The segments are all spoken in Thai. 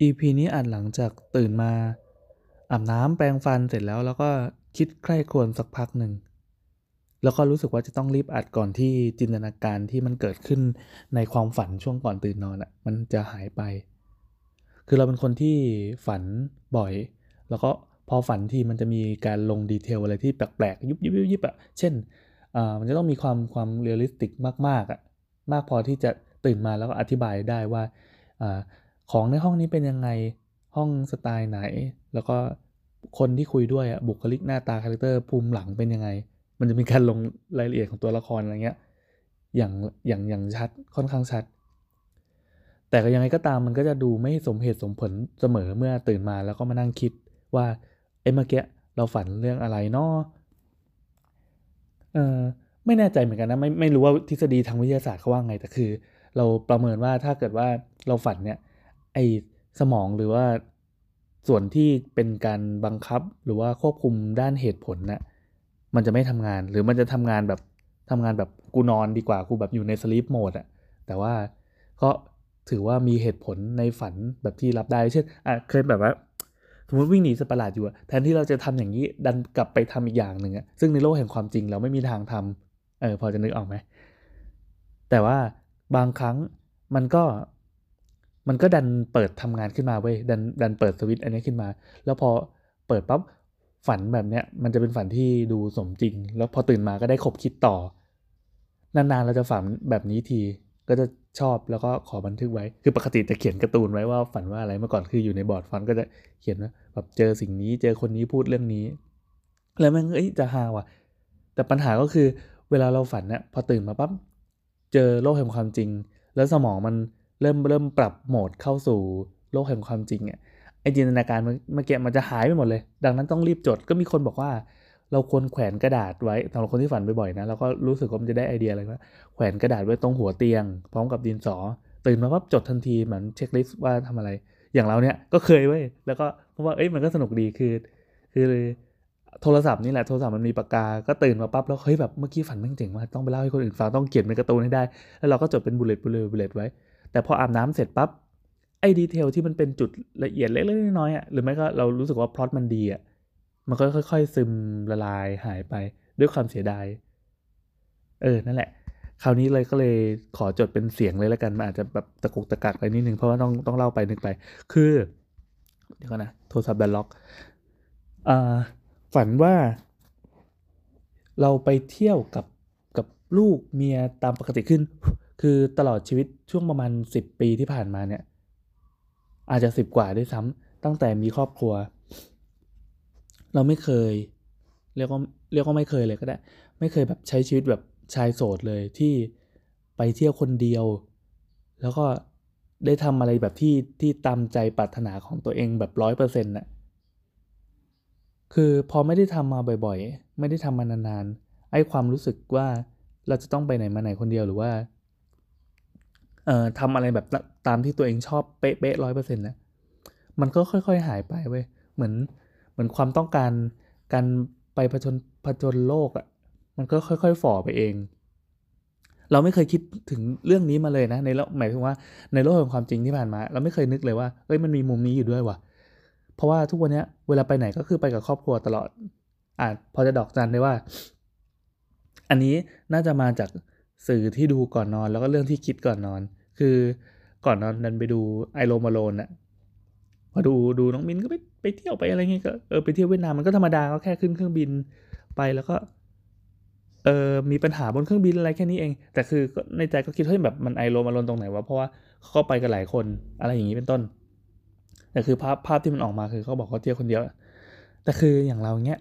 EP นี้อัดหลังจากตื่นมาอาบน้ำแปรงฟันเสร็จแล้ว แล้วก็คิดใคร่ครวญสักพักหนึ่ง แล้วก็รู้สึกว่าจะต้องรีบอัดก่อนที่จินตนาการที่มันเกิดขึ้นในความฝันช่วงก่อนตื่นนอนอะ่ะมันจะหายไป คือเราเป็นคนที่ฝันบ่อย แล้วก็พอฝันทีมันจะมีการลง detail อะไรที่แปลกๆ ยุบยิบยุบยิบอะเช่นอ่ามันจะต้องมีความความ realistic มากๆอะมากพอที่จะตื่นมาแล้วก็อธิบายได้ว่าอ่า ของในห้องนี้เป็นยังไงห้องสไตล์ไหน แล้วก็คนที่คุยด้วยอะบุคลิกหน้าตา character ภูมิหลังเป็นยังไง มันจะมีการลงรายละเอียดของตัวละครอะไรเงี้ยอย่างอย่างอย่างชัดค่อนข้างชัด แต่ก็ยังไงก็ตามมันก็จะดูไม่สมเหตุสมผลเสมอเมื่อตื่นมาแล้วก็มานั่งคิดว่าเอ้เมื่อกี้เราฝันเรื่องอะไรเนาะเออไม่แน่ใจเหมือนกันนะไม่ไม่รู้ว่าทฤษฎีทางวิทยาศาสตร์เขาว่าไงแต่คือ เราประเมินว่าถ้าเกิดว่าเราฝันเนี่ย ไอสมองหรือว่าส่วนที่เป็นการบังคับหรือว่าควบคุมด้านเหตุผลนะ่ะมันจะไม่ทำงานหรือมันจะทำงานแบบทำงานแบบกูนอนดีกว่ากูแบบอยู่ในสลีปโหมดอะแต่ว่าก็ถือว่ามีเหตุผลในฝันแบบที่รับได้ เช่นอะเคยแบบว่าสมมติวิ่งหนีสัตว์ประหลาดอยู่แทนที่เราจะทำอย่างนี้ดันกลับไปทำอีกอย่างหนึ่งอะซึ่งในโลกแห่งความจริงเราไม่มีทางทเออพอจะนึกออกไหมแต่ว่าบางครั้งมันก็ มันก็ดันเปิดทำงานขึ้นมาเว้ยดันดันเปิดสวิตช์อันนี้ขึ้นมา แล้วพอเปิดปั๊บฝันแบบเนี้ยมันจะเป็นฝันที่ดูสมจริง แล้วพอตื่นมาก็ได้ขบคิดต่อ นานๆเราจะฝันแบบนี้ทีก็จะชอบแล้วก็ขอบันทึกไว้ คือปกติจะเขียนการ์ตูนไว้ว่าฝันว่าอะไรเมื่อก่อนคืออยู่ในบอร์ดฟอนต์ก็จะเขียนว่าแบบเจอสิ่งนี้เจอคนนี้พูดเรื่องนี้ แล้วมันเอ้ยจะฮาว่ะ แต่ปัญหาก็คือเวลาเราฝันเนี่ยพอตื่นมาปั๊บเจอโลกแห่งความจริง แล้วสมองมัน เริ่มเริ่มปรับโหมดเข้าสู่โลกแห่งความจริงอะไอจินตนาการเมื่อกี้มันจะหายไปหมดเลย ดังนั้นต้องรีบจดก็มีคนบอกว่า เราควรแขวนกระดาษไว้สำหรับคนที่ฝันบ่อยๆนะแล้วก็รู้สึกว่ามันจะได้ไอเดียอะไรว่าแขวนกระดาษไว้ตรงหัวเตียง พร้อมกับดินสอ ตื่นมาปั๊บจดทันทีเหมือนเช็คลิสต์ว่าทำอะไร อย่างเราเนี่ยก็เคยเว้แล้วก็เพราะว่าเอ้ยมันก็สนุกดีคือ คือโทรศัพท์นี่แหละโทรศัพท์มันมีปากกา ก็ตื่นมาปั๊บแล้วเฮ้ยแบบเมื่อกี้ฝันแม่งเจ๋งมากต้องไปเล่าให้คนอื่นฟังต้องเขียนเป็นการ์ตูนให้ได้ แล้วเราก็จดเป็น bullet bullet bullet ไว้ แต่พออาบน้ำเสร็จปั๊บไอ้ detail ที่มันเป็นจุดละเอียดเล็กๆน้อยๆอะหรือไม่ก็เรารู้สึกว่าพล็อตมันดีอะมันก็ค่อย ๆ ซึมละลายหายไปด้วยความเสียดายเออนั่นแหละ คราวนี้เลยก็เลยขอจดเป็นเสียงเลยแล้วกันมันอาจจะแบบตะกุกตะกักไปนิดนึงเพราะว่าต้องต้องเล่าไปนึกไป คือเดี๋ยวก่อนนะโทรศัพท์แบนล็อกอ่าฝันว่า เราไปเที่ยวกับกับลูกเมียตามปกติขึ้น คือตลอดชีวิตช่วงประมาณสิบปีที่ผ่านมาเนี่ย อาจจะสิบกว่าด้วยซ้ำตั้งแต่มีครอบครัว เราไม่เคย เรียกว่าเรียกว่าไม่เคยเลยก็ได้ ไม่เคยแบบใช้ชีวิตแบบชายโสดเลยที่ไปเที่ยวคนเดียว แล้วก็ได้ทำอะไรแบบที่ที่ตามใจปรารถนาของตัวเองแบบร้อยเปอร์เซ็นต์น่ะคือพอไม่ได้ทำมาบ่อยๆ ไม่ได้ทำมานานๆไอ้ความรู้สึกว่าเราจะต้องไปไหนมาไหนคนเดียวหรือว่า ทำอะไรแบบตามที่ตัวเองชอบเป๊ะๆร้อยเปอร์เซ็นต์นะมันก็ค่อยๆหายไปเว้ยเหมือนเหมือนความต้องการการไปผจญผจญโลกอะ่ะมันก็ค่อยๆฝ่อไปเอง เราไม่เคยคิดถึงเรื่องนี้มาเลยนะในโลกหมายถึงว่าในโลกของความจริงที่ผ่านมา เราไม่เคยนึกเลยว่าเอ้ยมันมีมุมนี้อยู่ด้วยว่ะเพราะว่าทุกวันนี้เวลาไปไหนก็คือไปกับครอบครัวตลอดอ่าพอจะดอกจันได้ว่า อันนี้น่าจะมาจาก สื่อที่ดูก่อนนอนแล้วก็เรื่องที่คิดก่อนนอน คือก่อนนอนนันไปดูไอโรมาโลนอะพอดูดูน้องมินก็ไปไปเที่ยวไปอะไรเงี้ยก็เออไปเที่ยวเวียดนามมันก็ธรรมดาก็แค่ขึ้นเครื่องบินไปแล้วก็เออมีปัญหาบนเครื่องบินอะไรแค่นี้เอง แต่คือในใจก็คิดเฮ้ยแบบมันไอโรมาโลนตรงไหนวะเพราะว่าเขาไปกันหลายคนอะไรอย่างนี้เป็นต้นแต่คือภาพภาพที่มันออกมาคือเขาบอกเขาเที่ยวคนเดียว แต่คืออย่างเราเนี้ย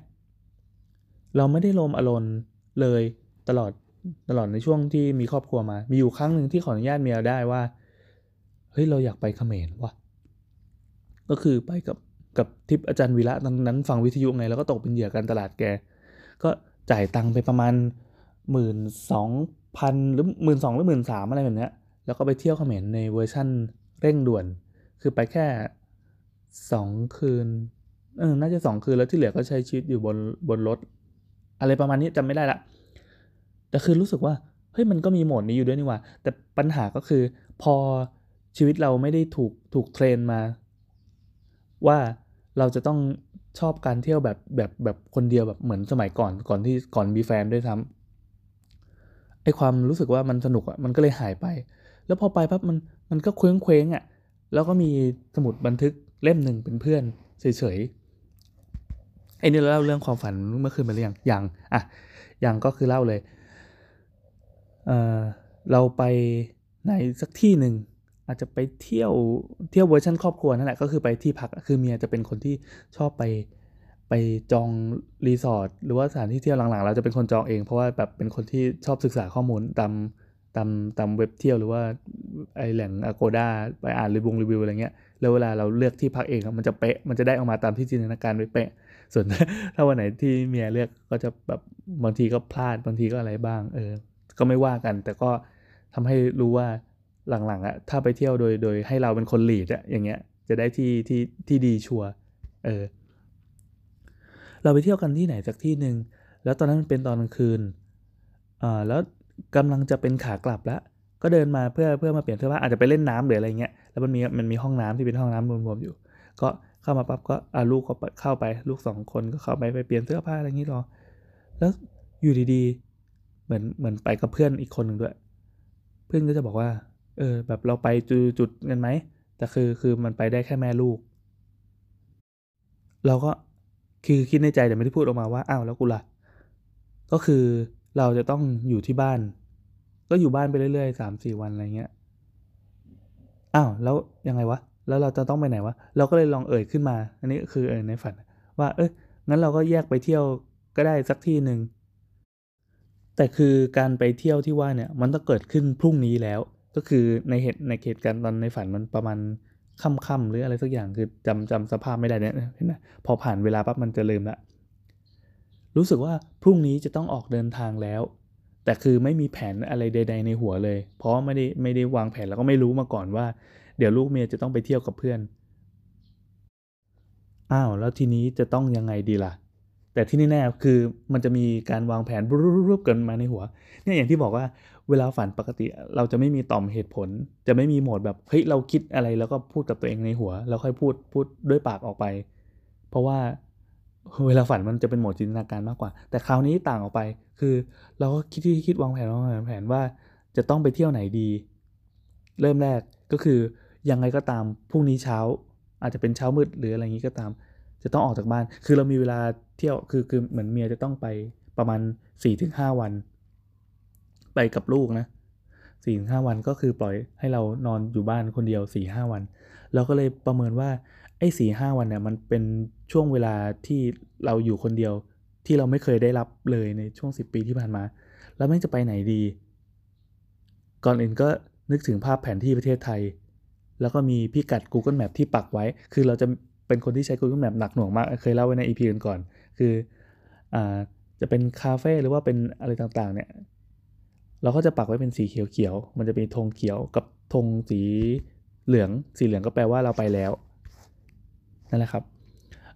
เราไม่ได้ลมอารมณ์เลยตลอด ตลอดในช่วงที่มีครอบครัวมา มีอยู่ครั้งหนึ่งที่ขออนุญาตเมียได้ว่า เฮ้ยเราอยากไปเขมรว่ะ ก็คือไปกับกับทิปอาจารย์วีระตอนนั้นฟังวิทยุไง แล้วก็ตกเป็นเหยื่อการตลาดแก ก็จ่ายตังค์ไปประมาณหมื่นสองพันหรือหมื่นสองหรือหมื่นสามอะไรแบบเนี้ยแล้วก็ไปเที่ยวเขมรในเวอร์ชั่นเร่งด่วน คือไปแค่สองคืนเออน่าจะสองคืนแล้วที่เหลือก็ใช้ชีวิตอยู่บนบนรถ อะไรประมาณนี้จำไม่ได้ละ แต่คือรู้สึกว่าเฮ้ยมันก็มีโหมดนี้อยู่ด้วยนี่ว่า แต่ปัญหาก็คือพอชีวิตเราไม่ได้ถูกถูกเทรนมา ว่าเราจะต้องชอบการเที่ยวแบบแบบแบบคนเดียวแบบเหมือนสมัยก่อนก่อนที่ก่อนมีแฟนด้วยซ้ำไอความรู้สึกว่ามันสนุกอะมันก็เลยหายไป แล้วพอไปปั๊บมันมันก็เคว้งเคว้งอะแล้วก็มีสมุดบันทึกเล่มหนึ่งเป็นเพื่อนเฉยๆไอ้นี่เราเล่าเรื่องความฝันเมื่อคืนไปหรือยังยังอะยังก็คือเล่าเลย เเราไปในสักที่หนึ่งอาจจะไปเที่ยวเที่ยวเวอร์ชันครอบครัวนั่นแหละก็คือไปที่พักคือเมียจะเป็นคนที่ชอบไปไปจองรีสอร์ทหรือว่าสถานที่เที่ยวหลังๆ เราจะเป็นคนจองเอง เพราะว่าแบบเป็นคนที่ชอบศึกษาข้อมูลตามตามตามเว็บเที่ยวหรือว่าไอแหล่ง Agoda ไปอ่านรีวิวรีวิวอะไรเงี้ยแล้วเวลาเราเลือกที่พักเองมันจะเป๊ะมันจะได้ออกมาตามที่จินตนาการไปเป๊ะ ส่วนถ้าวันไหนที่เมียเลือกก็จะแบบบางทีก็พลาดบางทีก็อะไรบ้างเออ ก็ไม่ว่ากัน แต่ก็ทำให้รู้ว่าหลังๆอะถ้าไปเที่ยวโดยโดยให้เราเป็นคนหลีดอะอย่างเงี้ยจะได้ที่ที่ที่ดีชัวเออเราไปเที่ยวกันที่ไหนสักที่หนึ่งแล้วตอนนั้นมันเป็นตอนกลางคืนอ่าแล้วกำลังจะเป็นขากลับแล้วก็เดินมาเพื่อเพื่อมาเปลี่ยนเสื้อผ้าอาจจะไปเล่นน้ำหรืออะไรเงี้ยแล้วมันมีมันมีห้องน้ำที่เป็นห้องน้ำรวมๆอยู่ ก็เข้ามาปั๊บก็อาลูกก็เข้าไป ลูกสองคนก็เข้าไปไปเปลี่ยนเสื้อผ้าอะไรอย่างนี้รอ แล้วอยู่ดีๆ เหมือนเหมือนไปกับเพื่อนอีกคนหนึ่งด้วย เพื่อนก็จะบอกว่า เออ แบบเราไปจุดจุดกันไหมแต่คือคือมันไปได้แค่แม่ลูก เราก็คือคิดในใจแต่ไม่ได้พูดออกมาว่าอ้าวแล้วกูล่ะก็คือเราจะต้องอยู่ที่บ้าน ก็อยู่บ้านไปเรื่อยๆสามสี่วันอะไรเงี้ยอ้าวแล้วยังไงวะแล้วเราจะต้องไปไหนวะเราก็เลยลองเอ่ยขึ้นมา อันนี้คือเอ่ยในฝัน ว่า เอ้ยงั้นเราก็แยกไปเที่ยวก็ได้สักที่หนึ่ง แต่คือการไปเที่ยวที่ว่าเนี่ยมันต้องเกิดขึ้นพรุ่งนี้แล้ว ก็คือในเหตุในเหตุการณ์ตอนในฝันมันประมาณค่ำๆหรืออะไรสักอย่างคือจำจำสภาพไม่ได้เนี่ยเห็นไหมพอผ่านเวลาปั๊บมันจะลืมละรู้สึกว่าพรุ่งนี้จะต้องออกเดินทางแล้ว แต่คือไม่มีแผนอะไรใด ๆ ในหัวเลย เพราะไม่ได้ไม่ได้วางแผนแล้วก็ไม่รู้มาก่อนว่า เดี๋ยวลูกเมียจะต้องไปเที่ยวกับเพื่อนอ้าวแล้วทีนี้จะต้องยังไงดีล่ะ แต่ที่แน่คือมันจะมีการวางแผนรูปๆกันมาในหัวเนี่ยอย่างที่บอกว่าเวลาฝันปกติ เราจะไม่มีต่อมเหตุผล จะไม่มีโหมดแบบเฮ้ยเราคิดอะไรแล้วก็พูดกับตัวเองในหัว แล้วค่อยพูดพูดด้วยปากออกไป เพราะว่าเวลาฝันมันจะเป็นโหมดจินตนาการมากกว่า แต่คราวนี้ต่างออกไป คือเราก็คิดที่คิดวางแผนวางแผนว่าจะต้องไปเที่ยวไหนดี เริ่มแรกก็คือยังไงก็ตามพรุ่งนี้เช้า อาจจะเป็นเช้ามืดหรืออะไรอย่างนี้ก็ตาม จะต้องออกจากบ้าน คือเรามีเวลาเที่ยว คือคือเหมือนเมียจะต้องไปประมาณ4ถึง5วัน ไปกับลูกนะสี่ถึงห้าวันก็คือปล่อยให้เรานอนอยู่บ้านคนเดียวสี่ห้าวัน เราก็เลยประเมินว่าไอ้สี่ห้าวันเนี่ยมันเป็นช่วงเวลาที่เราอยู่คนเดียวที่เราไม่เคยได้รับเลยในช่วงสิบปีที่ผ่านมา แล้วไม่จะไปไหนดี ก่อนอื่นก็นึกถึงภาพแผนที่ประเทศไทย แล้วก็มีพิกัด Google Map ที่ปักไว้ คือเราจะ เป็นคนที่ใช้ Google Map หนักหน่วงมาก เคยเล่าไว้ใน EP อื่นก่อนคืออ่าจะเป็นคาเฟ่หรือว่าเป็นอะไรต่างๆเนี่ยเราก็จะปักไว้เป็นสีเขียวๆ มันจะมีธงเขียวกับธงสีเหลือง สีเหลืองก็แปลว่าเราไปแล้ว นั่นแหละครับ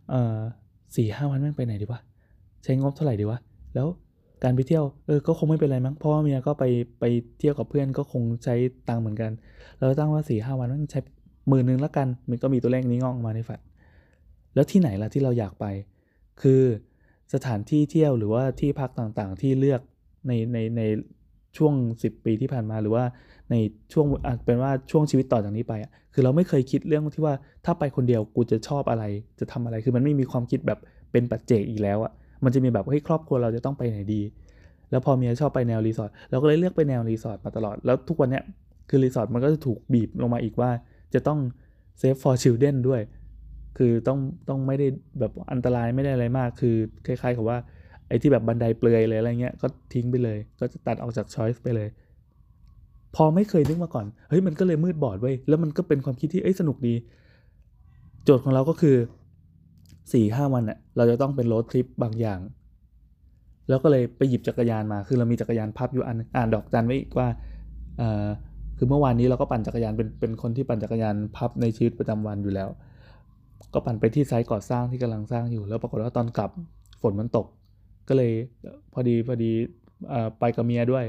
เอ่อสี่ห้าวันแม่งไปไหนดีวะ ใช้งบเท่าไหร่ดีวะ แล้วการไปเที่ยว เออ ก็คงไม่เป็นไรมั้ง เพราะว่าเมียก็ไปไปเที่ยวกับเพื่อนก็คงใช้ตังค์เหมือนกัน เราตั้งว่าสี่ห้าวันต้องใช้หมื่นหนึ่งละกัน มันก็มีตัวเลขนี้งอกมาในฝัน แล้วที่ไหนล่ะที่เราอยากไป คือสถานที่เที่ยวหรือว่าที่พักต่างๆ ที่เลือกในในในช่วง 10 ปีที่ผ่านมาหรือว่าในช่วงเป็นว่าช่วงชีวิตต่อจากนี้ไปอะคือเราไม่เคยคิดเรื่องที่ว่าถ้าไปคนเดียวกูจะชอบอะไร จะทำอะไรคือมันไม่มีความคิดแบบเป็นปัจเจกอีกแล้วอะมันจะมีแบบเฮ้ยครอบครัวเราจะต้องไปไหนดี แล้วพอเมียชอบไปแนวรีสอร์ทเราก็เลยเลือกไปแนวรีสอร์ทมาตลอดแล้วทุกวันเนี้ยคือรีสอร์ทมันก็จะถูกบีบลงมาอีกว่า จะต้อง safe for children ด้วย คือต้องต้องไม่ได้แบบอันตรายไม่ได้อะไรมาก คือคล้ายๆกับว่าไอ้ที่แบบบันไดเปลือยเลยอะไรเงี้ยก็ทิ้งไปเลย ก็จะตัดออกจากช้อยส์ไปเลย พอไม่เคยนึกมาก่อน เฮ้ยมันก็เลยมืดบอดไว้แล้วมันก็เป็นความคิดที่เอ้ยสนุกดี โจทย์ของเราก็คือสี่ห้าวันเน่ยเราจะต้องเป็นรถทริปบางอย่าง แล้วก็เลยไปหยิบจักรยานมา คือเรามีจักรยานพับอยู่อันอ่านดอกจันไว้อีกว่าคือเมื่อวานนี้เราก็ปั่นจักรยานเป็นเป็นคนที่ปั่นจักรยานพับในชีวิตประจำวันอยู่แล้ว ก็ปั่นไปที่ไซต์ก่อสร้างที่กำลังสร้างอยู่ แล้วปรากฏว่าตอนกลับฝนมันตก ก็เลยพอดีพอดีไปกับเมียด้วย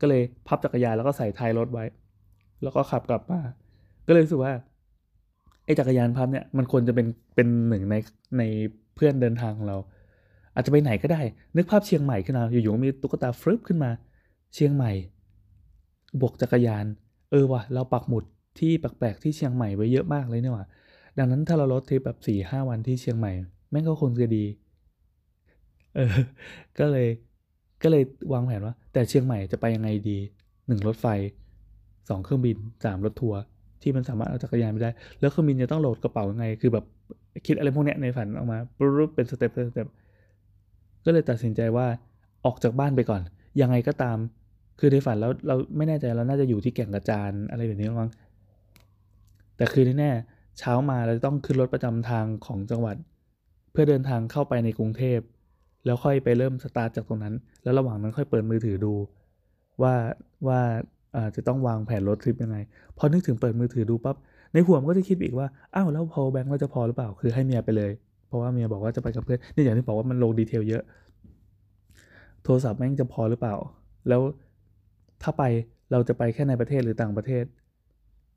ก็เลยพับจักรยานแล้วก็ใส่ท้ายรถไว้ แล้วก็ขับกลับมา ก็เลยรู้สึกว่าไอ้จักรยานพับเนี่ยมันควรจะเป็นเป็นหนึ่งในในเพื่อนเดินทางของเรา อาจจะไปไหนก็ได้ นึกภาพเชียงใหม่ขึ้นมาอยู่ๆมีตุ๊กตาฟรึบขึ้นมา เชียงใหม่ บวกจักรยาน เออวะเราปักหมุดที่แปลกๆที่เชียงใหม่ไว้เยอะมากเลยเนี่ยว่ะ ดังนั้นถ้าเราลดทริปแบบสี่ห้าวันที่เชียงใหม่ แม่งก็คงจะดี เออ ก็เลย ก็เลยวางแผนว่า แต่เชียงใหม่จะไปยังไงดีหนึ่งรถไฟสองเครื่องบินสามรถทัวร์ที่มันสามารถเอาจักรยานไปได้ แล้วเครื่องบินจะต้องโหลดกระเป๋ายังไง คือแบบคิดอะไรพวกเนี้ยในฝันออกมาปุ๊บเป็น step step ก็เลยตัดสินใจว่าออกจากบ้านไปก่อน ยังไงก็ตาม คือในฝันแล้วเราไม่แน่ใจเราน่าจะอยู่ที่แก่งกระจานอะไรแบบนี้มั้งแต่คือแน่ เช้ามาเราต้องขึ้นรถประจำทางของจังหวัด เพื่อเดินทางเข้าไปในกรุงเทพ แล้วค่อยไปเริ่มสตาร์ทจากตรงนั้น แล้วระหว่างนั้นค่อยเปิดมือถือดู ว่าว่าจะต้องวางแผนรถทริปยังไง พอนึกถึงเปิดมือถือดูปั๊บในหัวมันก็จะคิดอีกว่าอ้าวแล้วพอแบงค์เราจะพอหรือเปล่าคือให้เมียไปเลย เพราะว่าเมียบอกว่าจะไปกับเพื่อนนี่อย่างที่บอกว่ามันลง detail เยอะ โทรศัพท์แม่งจะพอหรือเปล่า แล้วถ้าไปเราจะไปแค่ในประเทศหรือต่างประเทศ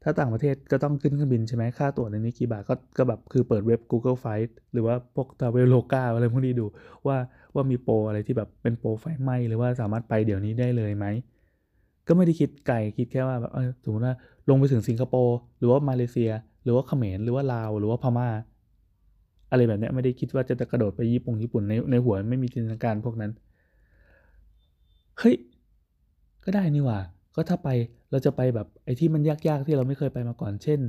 ถ้าต่างประเทศก็ต้องขึ้นเครื่องบินใช่ไหมค่าตั๋วในนี้กี่บาทก็ก็แบบคือเปิดเว็บ Google Flight หรือว่าพวก Traveloka อะไรพวกนี้ดูว่าว่ามีโปรอะไรที่แบบเป็นโปรไฟไหม้หรือว่าสามารถไปเดี๋ยวนี้ได้เลยไหม ก็ไม่ได้คิดไกลคิดแค่ว่าแบบสมมติว่าลงไปถึงสิงคโปร์หรือว่ามาเลเซีย หรือว่าเขมรหรือว่าลาวหรือว่าพม่า อะไรแบบนี้ไม่ได้คิดว่าจะกระโดดไปญี่ปุ่นญี่ปุ่นในในหัวไม่มีจินตนาการพวกนั้นเฮ้ยก็ได้นี่หว่าก็ถ้าไป เราจะไปแบบไอ้ที่มันยากๆที่เราไม่เคยไปมาก่อน เช่น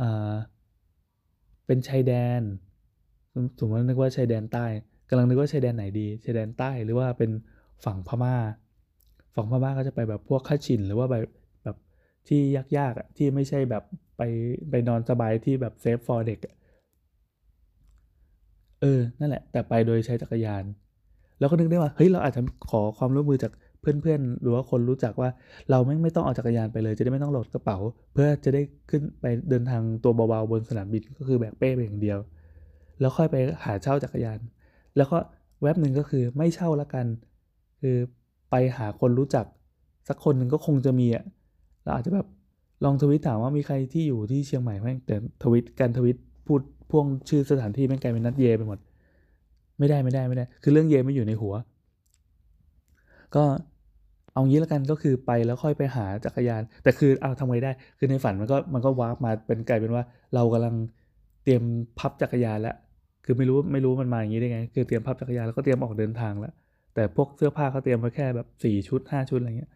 อ่าเป็นชายแดน สมมตินึกว่าชายแดนใต้กำลังนึกว่าชายแดนไหนดี ชายแดนใต้หรือว่าเป็นฝั่งพม่า ฝั่งพม่าก็จะไปแบบพวกข้าชินหรือว่าแบบแบบที่ยากๆอะที่ไม่ใช่แบบไปไปนอนสบายที่แบบเซฟฟอร์เด็กเออ นั่นแหละ แต่ไปโดยใช้จักรยาน แล้วก็นึกได้ว่า เฮ้ย เราอาจจะขอความร่วมมือจาก เพื่อนๆหรือว่าคนรู้จักว่าเราไม่ไม่ต้องเอาจักรยานไปเลย จะได้ไม่ต้องโหลดกระเป๋า เพื่อจะได้ขึ้นไปเดินทางตัวเบาๆบนสนามบินก็คือแบกเป้ไปอย่างเดียว แล้วค่อยไปหาเช่าจักรยาน แล้วก็เว็บหนึ่งก็คือไม่เช่าละกัน คือไปหาคนรู้จัก สักคนหนึ่งก็คงจะมีอะเราอาจจะแบบลองทวิตถามว่ามีใครที่อยู่ที่เชียงใหม่ไหมแต่ทวิตการทวิตพูดพ่วงชื่อสถานที่แม่งกลายเป็นนัดเยไปหมด ไม่ได้ไม่ได้ไม่ได้ คือเรื่องเยไม่อยู่ในหัว ก็เอางี้แล้วกันก็คือไปแล้วค่อยไปหาจักรยาน แต่คือเอาทำไงได้ คือในฝันมันก็มันก็วาร์ปมาเป็นกลายเป็นว่า เรากำลังเตรียมพับจักรยานแล้วคือไม่รู้ไม่รู้มันมาอย่างนี้ได้ไง คือเตรียมพับจักรยานแล้วก็เตรียมออกเดินทางแล้วแต่พวกเสื้อผ้าเขาเตรียมไว้แค่แบบสี่ชุดห้าชุดอะไรเงี้ย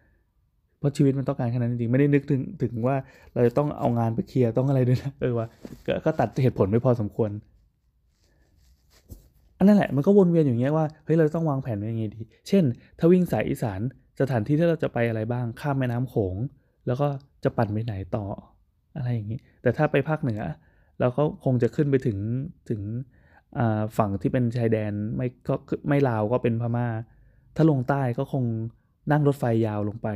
เพราะชีวิตมันต้องการแค่นั้นจริงๆไม่ได้นึกถึงถึงว่าเราจะต้องเอางานไปเคลียร์ต้องอะไรด้วยนะเออว่าก็ตัดเหตุผลไม่พอสมควร นนั้นแหละมันก็วนเวียนอย่างเงี้ยว่าเฮ้ยเราต้องวางแผนยังไงดี เช่น ถ้าวิ่งสายอีสานสถานที่ที่เราจะไปอะไรบ้างข้ามแม่น้ำโขง แล้วก็จะปั่นไปไหนต่ออะไรอย่างนี้ แต่ถ้าไปภาคเหนือ เราก็คงจะขึ้นไปถึงถึงฝั่งที่เป็นชายแดนไม่ก็ไม่ลาวก็เป็นพมา่า ถ้าลงใต้ก็คงนั่งรถไฟยาวลงไป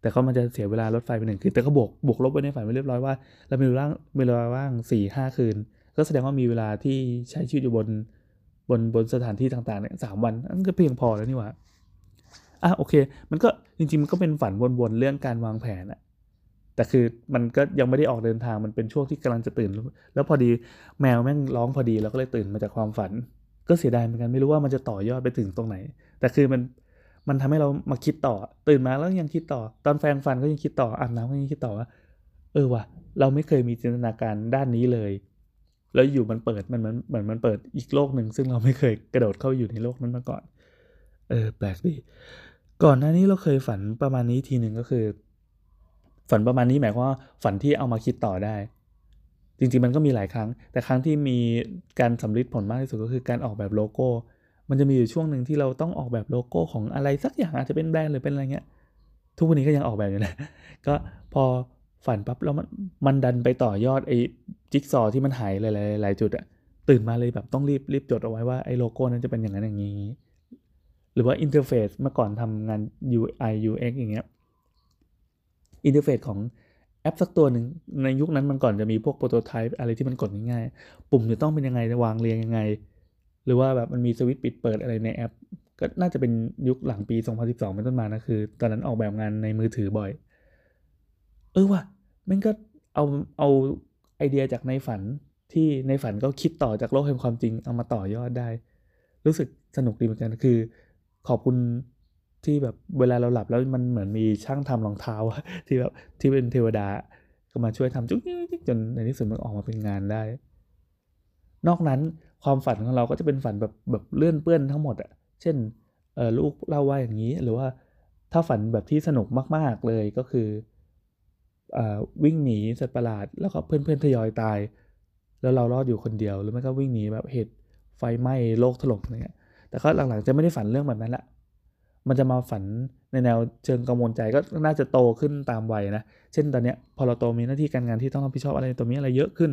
แต่ก็มันจะเสียเวลารถไฟไปหนึ่งคืนแต่ก็บวกบวกลบไปในฝันไว้เรียบร้อยว่าเรามีเวลาเวลาว่างสี่ห้าคืน ก็แสดงว่ามีเวลาที่ใช้ชีวิตอยู่บน บนบนสถานที่ต่างๆเนี่ยสามวันนั่นก็เพียงพอแล้วนี่หว่าอะโอเค มันก็จริงๆมันก็เป็นฝันวนๆเรื่องการวางแผนอะแต่คือมันก็ยังไม่ได้ออกเดินทางมันเป็นช่วงที่กำลังจะตื่น แล้วพอดีแมวแม่งร้องพอดีเราก็เลยตื่นมาจากความฝัน ก็เสียดายเหมือนกันไม่รู้ว่ามันจะต่อยอดไปถึงตรงไหน แต่คือมันมันทำให้เรามาคิดต่อ ตื่นมาแล้วยังคิดต่อ ตอนแฟงฟันก็ยังคิดต่ออาบน้ำก็ยังคิดต่อว่าเออว่ะเราไม่เคยมีจินตนาการด้านนี้เลย แล้วอยู่มันเปิดมันเหมือนเหมือนมันเปิดอีกโลกหนึ่งซึ่งเราไม่เคยกระโดดเข้าอยู่ในโลกนั้นมาก่อน เออแปลกดี ก่อนหน้านี้เราเคยฝันประมาณนี้ทีหนึ่งก็คือ ฝันประมาณนี้หมายความว่าฝันที่เอามาคิดต่อได้ จริงๆมันก็มีหลายครั้ง แต่ครั้งที่มีการสำลิดผลมากที่สุดก็คือการออกแบบโลโก้ มันจะมีอยู่ช่วงหนึ่งที่เราต้องออกแบบโลโก้ของอะไรสักอย่างอาจจะเป็นแบรนด์หรือเป็นอะไรเงี้ย ทุกวันนี้ก็ยังออกแบบอยู่นะ ก็พอ ฝันปั๊บแล้วมันมันดันไปต่อยอดไอ้จิ๊กซอที่มันหายหลายๆหลายจุดอะตื่นมาเลยแบบต้องรีบรีบจดเอาไว้ว่าไอ้โลโก้นั้นจะเป็นอย่างนั้นอย่างนี้ หรือว่า interface เมื่อก่อนทำงาน UI UX อย่างเงี้ย interface ของแอปสักตัวหนึ่งในยุคนั้นมันก่อนจะมีพวก prototype อะไรที่มันกดง่ายๆ ปุ่มจะต้องเป็นยังไงวางเรียงยังไง หรือว่าแบบมันมีสวิตช์ปิดเปิดอะไรในแอป ก็น่าจะเป็นยุคหลังปี 2012 เป็นต้นมานะคือ ตอนนั้นออกแบบงานในมือถือบ่อย เออว่ะ มันก็เอาเอาไอเดียจากในฝันที่ในฝันก็คิดต่อจากโลกแห่งความจริงเอามาต่อยอดได้ รู้สึกสนุกดีเหมือนกันคือ ขอบคุณที่แบบเวลาเราหลับแล้วมันเหมือนมีช่างทำรองเท้าที่แบบที่เป็นเทวดาก็มาช่วยทำจุ๊กจนในที่สุดมันออกมาเป็นงานได้ นอกนั้นความฝันของเราก็จะเป็นฝันแบบแบบเลื่อนเปื้อนทั้งหมดอะเช่นเออลูกเล่าว่าอย่างนี้หรือว่าถ้าฝันแบบที่สนุกมาก ๆเลยก็คือ วิ่งหนีสัตว์ประหลาด แล้วก็เพื่อนๆทยอยตาย แล้วเรารอดอยู่คนเดียวหรือไม่ก็วิ่งหนีแบบเหตุไฟไหม้โลกถล่มอะไรเงี้ยแต่ก็หลังๆจะไม่ได้ฝันเรื่องแบบนั้นละมันจะมาฝันในแนวเชิงกังวลใจก็น่าจะโตขึ้นตามวัยนะ เช่นตอนเนี้ยพอเราโตมีหน้าที่การงานที่ต้องรับผิดชอบอะไรตัวนี้อะไรเยอะขึ้น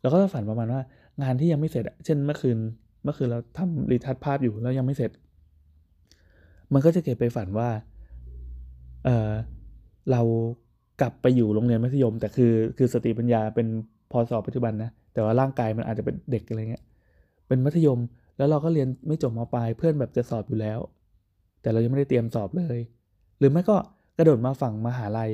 เราก็จะฝันประมาณว่างานที่ยังไม่เสร็จเช่นเมื่อคืน เมื่อคืนเราทำรีทัชภาพอยู่แล้วยังไม่เสร็จ มันก็จะเก็บไปฝันว่า เออเรา กลับไปอยู่โรงเรียนมัธยม แต่คือคือสติปัญญาเป็นพอสอบปัจจุบันนะแต่ว่าร่างกายมันอาจจะเป็นเด็กอะไรเงี้ยเป็นมัธยมแล้วเราก็เรียนไม่จบมปลายเพื่อนแบบจะสอบอยู่แล้ว แต่เรายังไม่ได้เตรียมสอบเลย หรือไม่ก็กระโดดมาฝั่งมหาลัย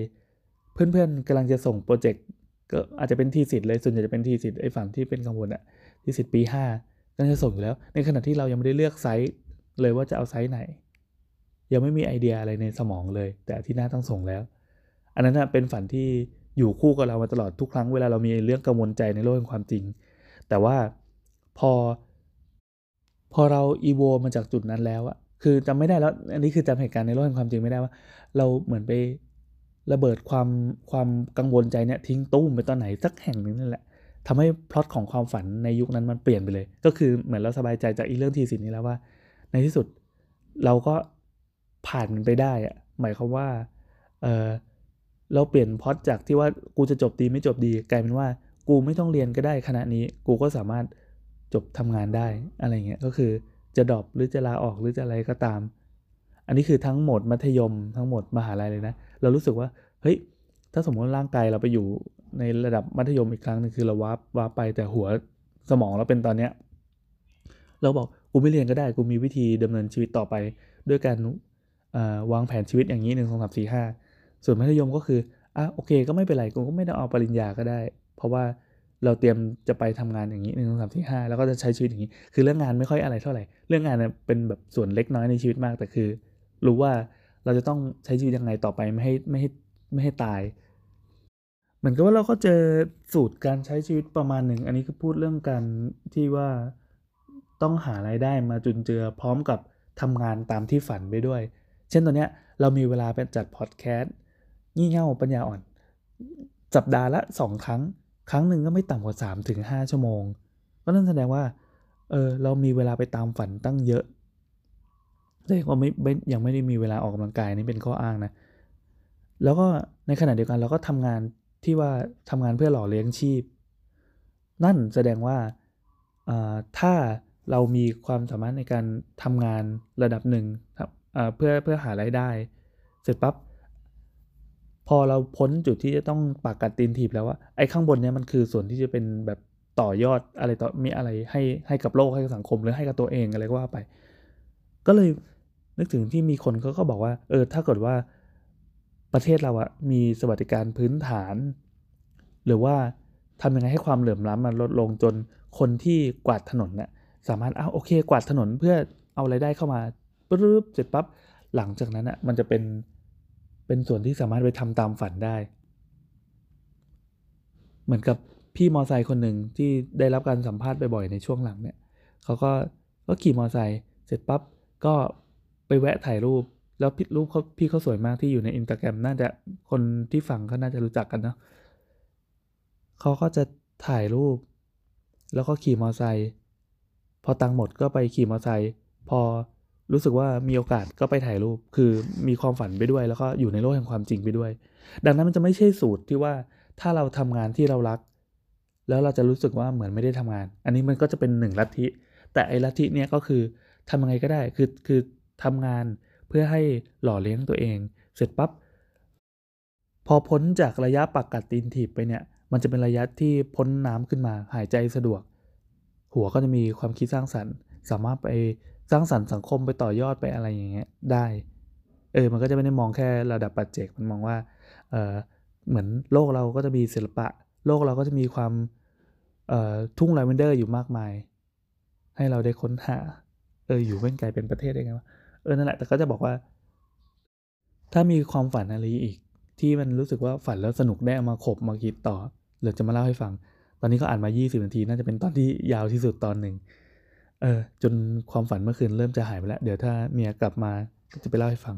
เพื่อนๆกำลังจะส่งโปรเจกต์ก็อาจจะเป็น thesis เลยส่วนใหญ่จะเป็น thesis ไอ้ฝั่งที่เป็นกังวลอะ thesis ปีห้ากำลังจะส่งอยู่แล้ว ในขณะที่เรายังไม่ได้เลือก site เลยว่าจะเอา site ไหน ยังไม่มีไอเดียอะไรในสมองเลย แต่อาทิตย์หน้าต้องส่งแล้ว อันนั้นเป็นฝันที่อยู่คู่กับเรามาตลอดทุกครั้งเวลาเรามีเรื่องกังวลใจในโลกแห่งความจริง แต่ว่าพอ พอเราอีโวมาจากจุดนั้นแล้วอะคือจำไม่ได้แล้ว อันนี้คือจำเหตุการณ์ในโลกแห่งความจริงไม่ได้ว่า เราเหมือนไประเบิดความความกังวลใจเนี่ยทิ้งตู้มไปตอนไหนสักแห่งหนึ่งนั่นแหละทำให้พล็อตของความฝันในยุคนั้นมันเปลี่ยนไปเลย ก็คือเหมือนเราสบายใจจากอีเรื่องทีสินนี้แล้วว่า ในที่สุดเราก็ผ่านมันไปได้อะหมายความว่าเออ เราเปลี่ยนพอตจากที่ว่ากูจะจบดีไม่จบดีกลายเป็นว่า กูไม่ต้องเรียนก็ได้ขณะนี้ กูก็สามารถจบทำงานได้อะไรเงี้ยก็คือจะ drop หรือจะลาออกหรือจะอะไรก็ตาม อันนี้คือทั้งหมดมัธยมทั้งหมดมหาลัยเลยนะ เรารู้สึกว่าเฮ้ยถ้าสมมติร่างกายเราไปอยู่ในระดับมัธยมอีกครั้งนึงคือเรา warp warp ไปแต่หัวสมองเราเป็นตอนเนี้ยเราบอกกูไม่เรียนก็ได้กูมีวิธีดำเนินชีวิตต่อไป ด้วยการวางแผนชีวิตอย่างนี้หนึ่งสองสามสี่ห้า ส่วนมัธยมก็คืออะโอเค ก็ไม่เป็นไรกูก็ไม่ต้องเอาปริญญาก็ได้ เพราะว่าเราเตรียมจะไปทำงานอย่างนี้หนึ่งสองสามสี่ห้าแล้วก็จะใช้ชีวิตอย่างนี้ คือเรื่องงานไม่ค่อยอะไรเท่าไหร่ เรื่องงานเป็นแบบส่วนเล็กน้อยในชีวิตมาก แต่คือ รู้ว่าเราจะต้องใช้ชีวิตยังไงต่อไปไม่ให้ไม่ให้ไม่ให้ตาย เหมือนกับว่าเราก็เจอสูตรการใช้ชีวิตประมาณหนึ่ง อันนี้คือพูดเรื่องการที่ว่าต้องหารายได้มาจุนเจือพร้อมกับทำงานตามที่ฝันไปด้วย เช่นตอนเนี้ยเรามีเวลาเป็นจัดพอดแคสต์ งี่เง่าปัญญาอ่อน สัปดาห์ละสองครั้ง ครั้งหนึ่งก็ไม่ต่ำกว่า3ถึง5ชั่วโมง ก็นั่นแสดงว่า เออ เรามีเวลาไปตามฝันตั้งเยอะแต่ว่าไม่ยังไม่ได้มีเวลาออกกำลังกายนี่เป็นข้ออ้างนะ แล้วก็ในขณะเดียวกันเราก็ทำงานที่ว่าทำงานเพื่อหล่อเลี้ยงชีพ นั่นแสดงว่าถ้าเรามีความสามารถในการทำงานระดับหนึ่งเพื่อเพื่อหารายได้ เสร็จปับ๊บ พอเราพ้นจุดที่จะต้องปากกัดตีนถีบแล้วว่าไอ้ข้างบนเนี้ยมันคือส่วนที่จะเป็นแบบต่อยอดอะไรต่อมีอะไรให้ให้กับโลกให้กับสังคมหรือให้กับตัวเองอะไรก็ว่าไป ก็เลยนึกถึงที่มีคนเขาก็บอกว่า เออ ถ้าเกิดว่าประเทศเราอะมีสวัสดิการพื้นฐาน หรือว่าทำยังไงให้ความเหลื่อมล้ำมันลดลงจนคนที่กวาดถนนเนี่ยสามารถอ้าโอเค กวาดถนนเพื่อเอาไรายได้เข้ามาปุ๊บเสร็จปั๊บหลังจากนั้นอะมันจะเป็น เป็นส่วนที่สามารถไปทำตามฝันได้ เหมือนกับพี่มอไซค์คนหนึ่งที่ได้รับการสัมภาษณ์บ่อยๆในช่วงหลังเนี่ยเขาก็ก็ขี่มอไซค์เสร็จปั๊บก็ไปแวะถ่ายรูป แล้วพิรูปเขาพี่เขาสวยมากที่อยู่ในอินสตาแกรมน่าจะคนที่ฟังเขาน่าจะรู้จักกันเนาะเขาก็จะถ่ายรูป แล้วก็ขี่มอไซค์พอตังหมดก็ไปขี่มอไซค์พอ รู้สึกว่ามีโอกาสก็ไปถ่ายรูป คือมีความฝันไปด้วย แล้วก็อยู่ในโลกแห่งความจริงไปด้วย ดังนั้นมันจะไม่ใช่สูตรที่ว่าถ้าเราทำงานที่เรารัก แล้วเราจะรู้สึกว่าเหมือนไม่ได้ทำงาน อันนี้มันก็จะเป็นหนึ่งลัทธิ แต่ไอ้ลัทธิเนี้ยก็คือทำยังไงก็ได้ คือคือทำงานเพื่อให้หล่อเลี้ยงตัวเอง เสร็จปับ๊บพอพ้นจากระยะปักกัดตีนถีบไปเนี่ย มันจะเป็นระยะที่พ้นน้ำขึ้นมาหายใจสะดวก หัวก็จะมีความคิดสร้างสรรค์ สามารถไป สร้างสรรค์สังคมไปต่อยอดไปอะไรอย่างเงี้ยได้เออมันก็จะไม่ได้มองแค่ระดับปัจเจกมันมองว่าเออเหมือนโลกเราก็จะมีศิลปะ โลกเราก็จะมีความเอ่อทุ่งลาเวนเดอร์อยู่มากมาย ให้เราได้ค้นหา เอออยู่เว้นไกลเป็นประเทศได้ไงวะเออนั่นแหละแต่ก็จะบอกว่า ถ้ามีความฝันอะไรอีก ที่มันรู้สึกว่าฝันแล้วสนุกได้เอามาขบมาคิดต่อเดี๋ยวจะมาเล่าให้ฟัง ตอนนี้ก็อ่านมา 20 นาที น่าจะเป็นตอนที่ยาวที่สุดตอนหนึ่ง เออจนความฝันเมื่อคืนเริ่มจะหายไปแล้ว เดี๋ยวถ้าเมียกลับมาก็จะไปเล่าให้ฟัง